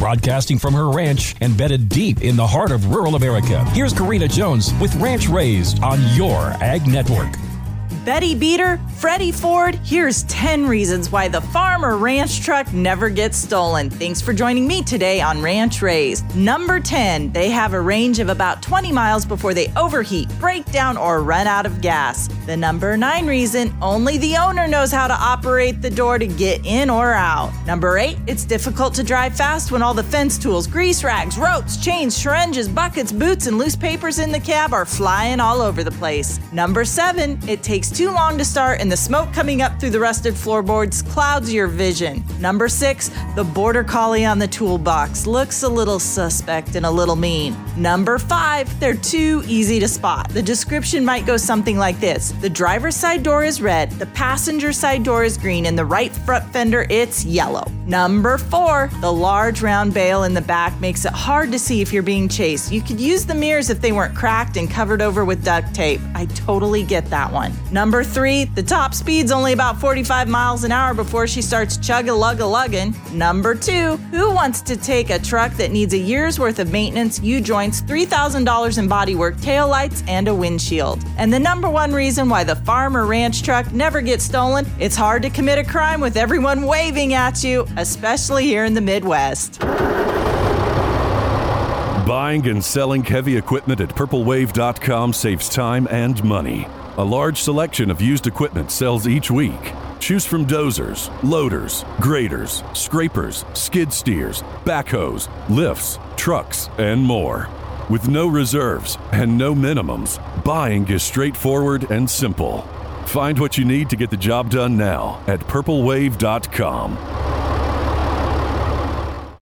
Broadcasting from her ranch embedded deep in the heart of rural America, here's Karina Jones with Ranch Raised on your Ag Network. Betty Beater, Freddie Ford, here's 10 reasons why the farmer ranch truck never gets stolen. Thanks for joining me today on Ranch Raised. Number 10, they have a range of about 20 miles before they overheat, break down, or run out of gas. The number 9 reason, only the owner knows how to operate the door to get in or out. Number 8, it's difficult to drive fast when all the fence tools, grease rags, ropes, chains, syringes, buckets, boots, and loose papers in the cab are flying all over the place. Number 7, it takes too long to start and the smoke coming up through the rusted floorboards clouds your vision. Number six, the border collie on the toolbox looks a little suspect and a little mean. Number five, they're too easy to spot. The description might go something like this The driver's side door is red, the passenger side door is green, and the right front fender, it's yellow. Number four, the large round bale in the back makes it hard to see if you're being chased. You could use the mirrors if they weren't cracked and covered over with duct tape. I totally get that one. Number three, the top speed's only about 45 miles an hour before she starts chug a lug a lugging. Number two, who wants to take a truck that needs a year's worth of maintenance, U joints, $3,000 in bodywork, tail lights, and a windshield? And the number one reason why the farmer ranch truck never gets stolen, it's hard to commit a crime with everyone waving at you, especially here in the Midwest. Buying and selling heavy equipment at purplewave.com saves time and money. A large selection of used equipment sells each week. Choose from dozers, loaders, graders, scrapers, skid steers, backhoes, lifts, trucks, and more. With no reserves and no minimums, buying is straightforward and simple. Find what you need to get the job done now at purplewave.com.